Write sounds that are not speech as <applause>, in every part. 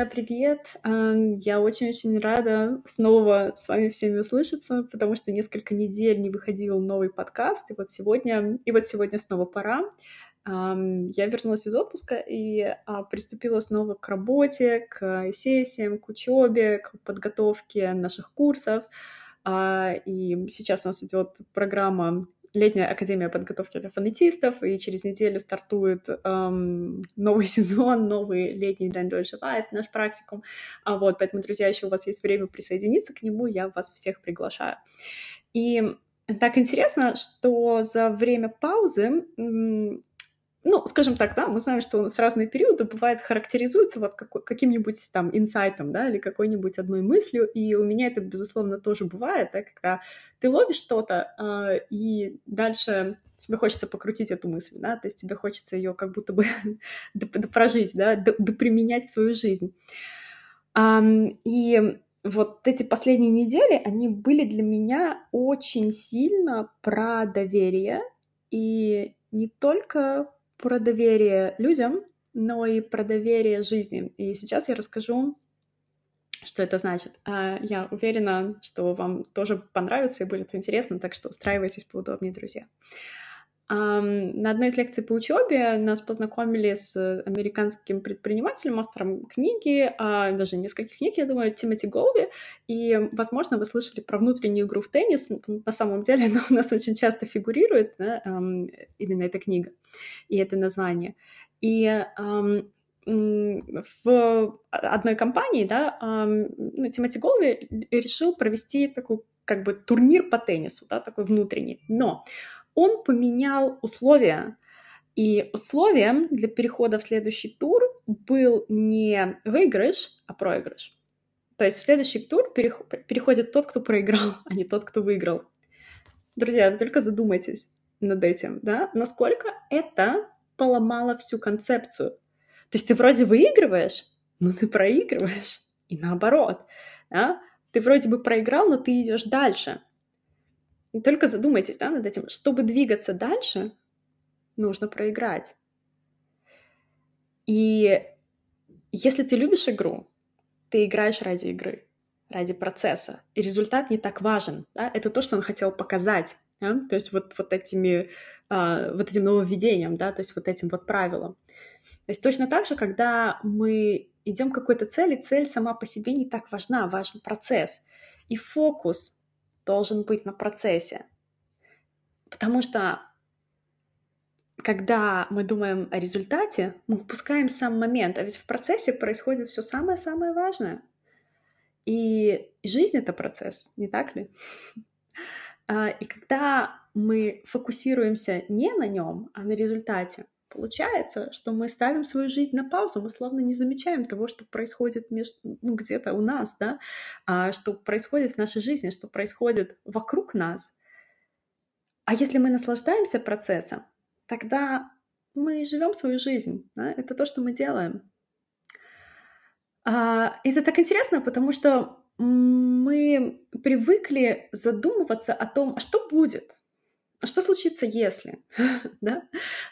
Друзья, привет! Я очень-очень рада снова с вами всеми услышаться, потому что несколько недель не выходил новый подкаст, и вот сегодня, и вот сегодня снова пора. Я вернулась из отпуска и а, приступила снова к работе, к сессиям, к учебе, к подготовке наших курсов. А, и сейчас у нас идет программа летняя академия подготовки для фонетистов, и через неделю стартует эм, новый <laughs> сезон, новый летний День Deutsche наш практикум. А вот, поэтому, друзья, еще у вас есть время присоединиться к нему, я вас всех приглашаю. И так интересно, что за время паузы ну, скажем так, да, мы знаем, что у нас разные периоды бывает характеризуются вот какой, каким-нибудь там инсайтом, да, или какой-нибудь одной мыслью, и у меня это, безусловно, тоже бывает, да, когда ты ловишь что-то, э, и дальше тебе хочется покрутить эту мысль, да, то есть тебе хочется ее как будто бы <laughs> прожить, да, доприменять в свою жизнь. И вот эти последние недели, они были для меня очень сильно про доверие, и не только про доверие людям, но и про доверие жизни. И сейчас я расскажу, что это значит. А, я уверена, что вам тоже понравится и будет интересно, так что устраивайтесь поудобнее, друзья. На одной из лекций по учебе нас познакомили с американским предпринимателем, автором книги, а, даже нескольких книг, я думаю, Тимоти Голви. И, возможно, вы слышали про внутреннюю игру в теннис. На самом деле <laughs> она у нас очень часто фигурирует, да, именно эта книга и это название. И в одной компании, да, ну, Тимоти Голви решил провести такой как бы турнир по теннису, да, такой внутренний. Но он поменял условия. И условием для перехода в следующий тур был не выигрыш, а проигрыш. То есть в следующий тур переходит тот, кто проиграл, <laughs> а не тот, кто выиграл. Друзья, только задумайтесь над этим, да, насколько это поломало всю концепцию. То есть ты вроде выигрываешь, но ты проигрываешь. И наоборот, да? Ты вроде бы проиграл, но ты идешь дальше. Только задумайтесь да, над этим. Чтобы двигаться дальше, нужно проиграть. И если ты любишь игру, ты играешь ради игры, ради процесса. И результат не так важен. Да? Это то, что он хотел показать. Да? То есть вот, вот, этими, а, вот этим нововведением, да? то есть вот этим вот правилом. То есть точно так же, когда мы идем к какой-то цели, цель сама по себе не так важна, важен процесс. И фокус должен быть на процессе. Потому что когда мы думаем о результате, мы упускаем сам момент, а ведь в процессе происходит все самое-самое важное. И жизнь — это процесс, не так ли? <laughs> А, и когда мы фокусируемся не на нем, а на результате, Получается, что мы ставим свою жизнь на паузу, мы словно не замечаем того, что происходит между, ну, где-то у нас, да, а, что происходит в нашей жизни, что происходит вокруг нас. А если мы наслаждаемся процессом, тогда мы живем свою жизнь. Да? Это то, что мы делаем. А, это так интересно, потому что мы привыкли задумываться о том, а что будет, что случится, если? <laughs> да?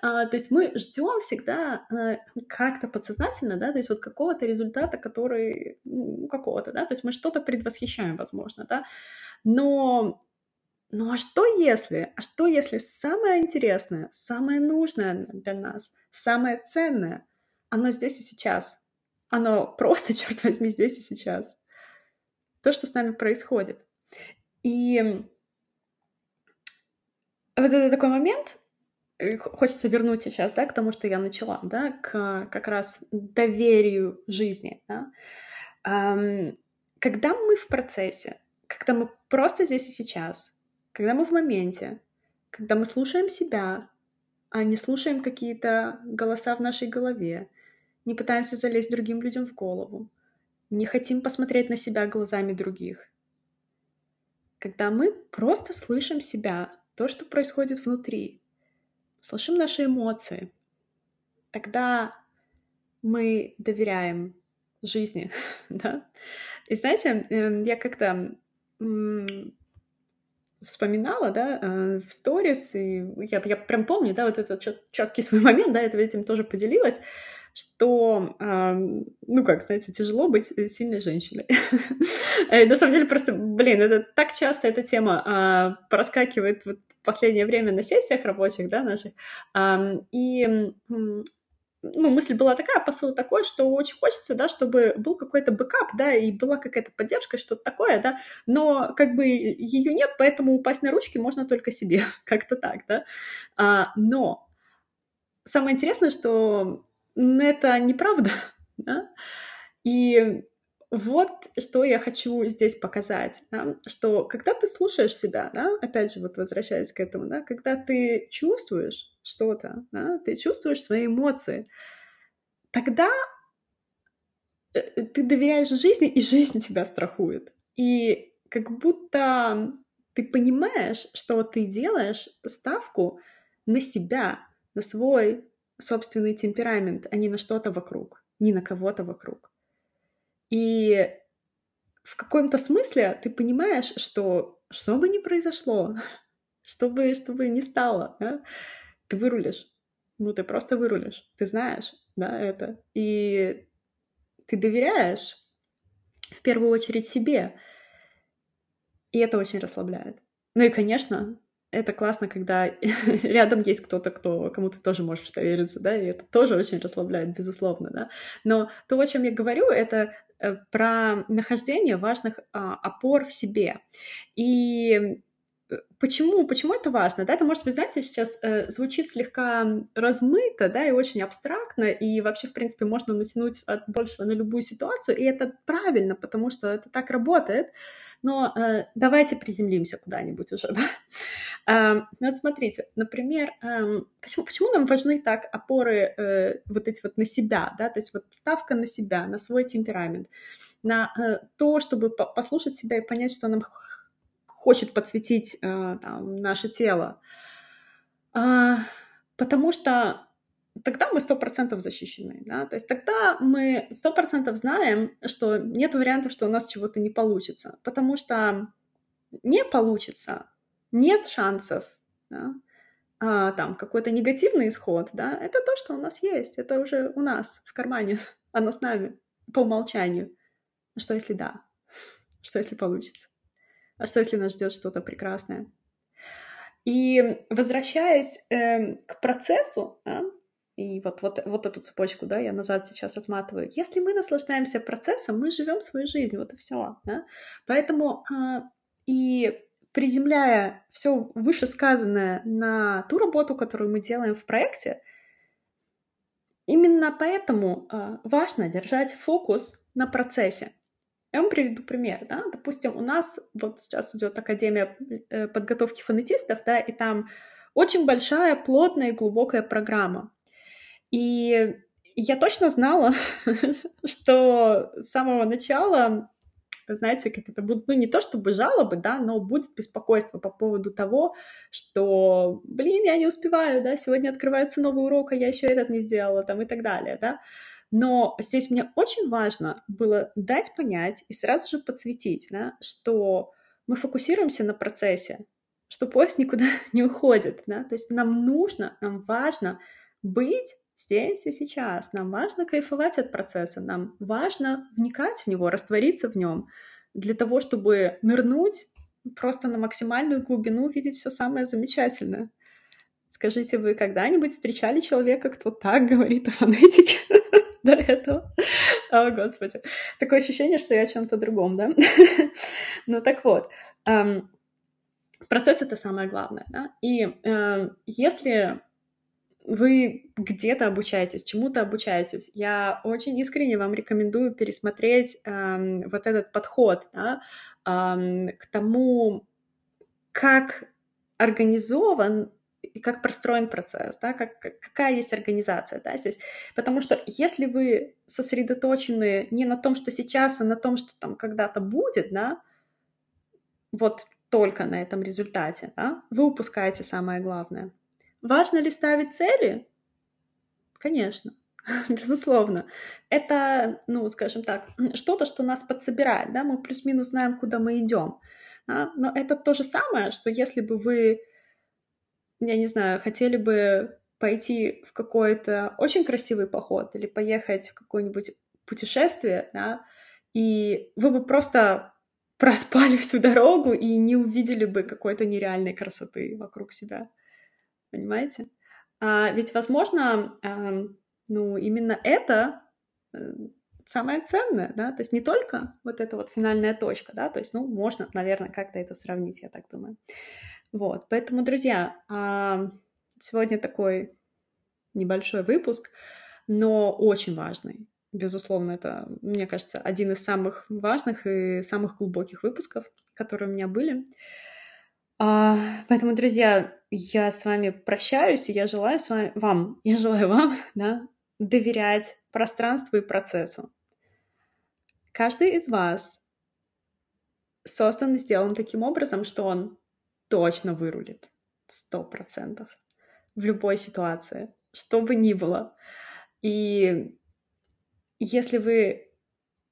а, то есть мы ждем всегда а, как-то подсознательно, да, то есть вот какого-то результата, который, ну, какого-то, да, то есть мы что-то предвосхищаем, возможно, да, но, ну а что если? А что если самое интересное, самое нужное для нас, самое ценное, оно здесь и сейчас? Оно просто, <laughs> черт возьми, здесь и сейчас. То, что с нами происходит. И вот это такой момент, э, хочется вернуть сейчас, да, к тому, что я начала, да, к как раз доверию жизни, да. Когда мы в процессе, когда мы просто здесь и сейчас, когда мы в моменте, когда мы слушаем себя, а не слушаем какие-то голоса в нашей голове, не пытаемся залезть другим людям в голову, не хотим посмотреть на себя глазами других. Когда мы просто слышим себя, то, что происходит внутри, слышим наши эмоции, тогда мы доверяем жизни, <laughs> да. И знаете, эм, я как-то вспоминала, да, э, в сторис, и я, я прям помню, да, вот этот чет, четкий свой момент, да, это этим тоже поделилась. Что, ну как, знаете, тяжело быть сильной женщиной. <laughs> На самом деле просто, блин, это так часто эта тема а, проскакивает в последнее время на сессиях рабочих, да, наших. И ну, мысль была такая, посыл такой, что очень хочется, да, чтобы был какой-то бэкап, да, и была какая-то поддержка, что-то такое, да, но как бы ее нет, поэтому упасть на ручки можно только себе, <laughs> как-то так, да. А, но самое интересное, что это неправда, <laughs> да, и вот что я хочу здесь показать, да? что когда ты слушаешь себя, да, опять же, вот возвращаясь к этому, да, когда ты чувствуешь что-то, да, ты чувствуешь свои эмоции, тогда э, э, ты доверяешь жизни, и жизнь тебя страхует. И как будто ты понимаешь, что ты делаешь ставку на себя, на свой собственный темперамент, а не на что-то вокруг, не на кого-то вокруг. И в каком-то смысле ты понимаешь, что что бы ни произошло, <laughs> что бы, что бы ни стало, да, ты вырулишь. Ну, ты просто вырулишь. Ты знаешь, да, это. И ты доверяешь в первую очередь себе. И это очень расслабляет. Ну и, конечно, это классно, когда <laughs> рядом есть кто-то, кто, кому ты тоже можешь довериться, да, и это тоже очень расслабляет, безусловно, да. Но то, о чем я говорю, это Э, про нахождение важных а, опор в себе. И э, Почему, почему это важно? Да, это может быть, знаете, сейчас э, звучит слегка размыто, да, и очень абстрактно, и вообще, в принципе, можно натянуть от большего на любую ситуацию, и это правильно, потому что это так работает. Но э, давайте приземлимся куда-нибудь уже, <laughs> да. Ну вот смотрите, например, почему, почему нам важны так опоры э, вот эти вот на себя, да, то есть вот ставка на себя, на свой темперамент, на э, то, чтобы по послушать себя и понять, что нам хочет подсветить э, там, наше тело. Э, потому что тогда мы сто процентов защищены, да, то есть тогда мы сто процентов знаем, что нет вариантов, что у нас чего-то не получится, потому что не получится, нет шансов, да, а, там какой-то негативный исход, да, это то, что у нас есть, это уже у нас в кармане, <laughs> оно с нами по умолчанию. А что если да? <laughs> Что если получится? А что если нас ждет что-то прекрасное? И возвращаясь э, к процессу, да, и вот, вот, вот эту цепочку, да, я назад сейчас отматываю. Если мы наслаждаемся процессом, мы живем свою жизнь, вот и все. Да? Поэтому э, и приземляя все вышесказанное на ту работу, которую мы делаем в проекте, именно поэтому э, важно держать фокус на процессе. Я вам приведу пример, да, допустим, у нас вот сейчас идет Академия э, подготовки фонетистов, да, и там очень большая, плотная и глубокая программа. И я точно знала, <laughs> что с самого начала, знаете, как это будет, ну не то чтобы жалобы, да, но будет беспокойство по поводу того, что, блин, я не успеваю, да, сегодня открывается новый урок, а я еще этот не сделала, там и так далее, да. Но здесь мне очень важно было дать понять и сразу же подсветить, да, что мы фокусируемся на процессе, что поезд никуда <laughs> не уходит, да, то есть нам нужно, нам важно быть здесь и сейчас. Нам важно кайфовать от процесса, нам важно вникать в него, раствориться в нем, для того, чтобы нырнуть просто на максимальную глубину, видеть все самое замечательное. Скажите, вы когда-нибудь встречали человека, кто так говорит о фонетике <laughs> до этого? О, Господи. Такое ощущение, что я о чем-то другом, да? <laughs> ну так вот, процесс — это самое главное, да? И если вы где-то обучаетесь, чему-то обучаетесь, я очень искренне вам рекомендую пересмотреть эм, вот этот подход да, эм, к тому, как организован и как простроен процесс, да, как, какая есть организация да, здесь. Потому что если вы сосредоточены не на том, что сейчас, а на том, что там когда-то будет, да, вот только на этом результате, да, вы упускаете самое главное — Важно ли ставить цели? Конечно, <laughs> безусловно. Это, ну, скажем так, что-то, что нас подсобирает, да, мы плюс-минус знаем, куда мы идем. Да? Но это то же самое, что если бы вы, я не знаю, хотели бы пойти в какой-то очень красивый поход или поехать в какое-нибудь путешествие, да, и вы бы просто проспали всю дорогу и не увидели бы какой-то нереальной красоты вокруг себя. Понимаете? А ведь, возможно, э, ну, именно это э, самое ценное, да, то есть не только вот эта вот финальная точка, да, то есть, ну, можно, наверное, как-то это сравнить, я так думаю. Вот, поэтому, друзья, э, сегодня такой небольшой выпуск, но очень важный. Безусловно, это, мне кажется, один из самых важных и самых глубоких выпусков, которые у меня были. А, поэтому, друзья, я с вами прощаюсь, и я желаю с вами, вам, я желаю вам, <laughs> да, доверять пространству и процессу. Каждый из вас создан и сделан таким образом, что он точно вырулит. Сто процентов. В любой ситуации. Что бы ни было. И если вы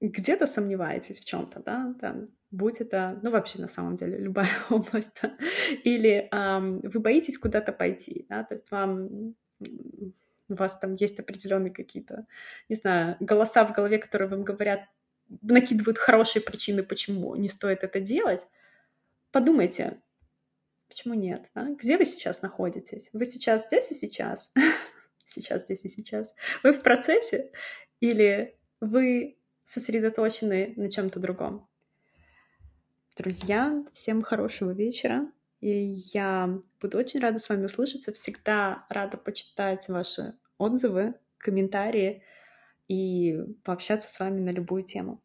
где-то сомневаетесь в чем-то, да, там, будь это, ну вообще на самом деле любая <laughs> область, да, или эм, вы боитесь куда-то пойти, да, то есть вам у вас там есть определенные какие-то, не знаю, голоса в голове, которые вам говорят, накидывают хорошие причины, почему не стоит это делать, подумайте, почему нет, да? где вы сейчас находитесь? Вы сейчас здесь и сейчас? <laughs> сейчас здесь и сейчас. Вы в процессе или вы сосредоточены на чем-то другом? Друзья, всем хорошего вечера. И я буду очень рада с вами услышаться. Всегда рада почитать ваши отзывы, комментарии и пообщаться с вами на любую тему.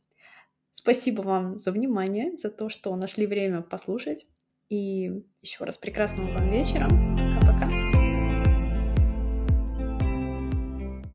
Спасибо вам за внимание, за то, что нашли время послушать. И еще раз прекрасного вам вечера.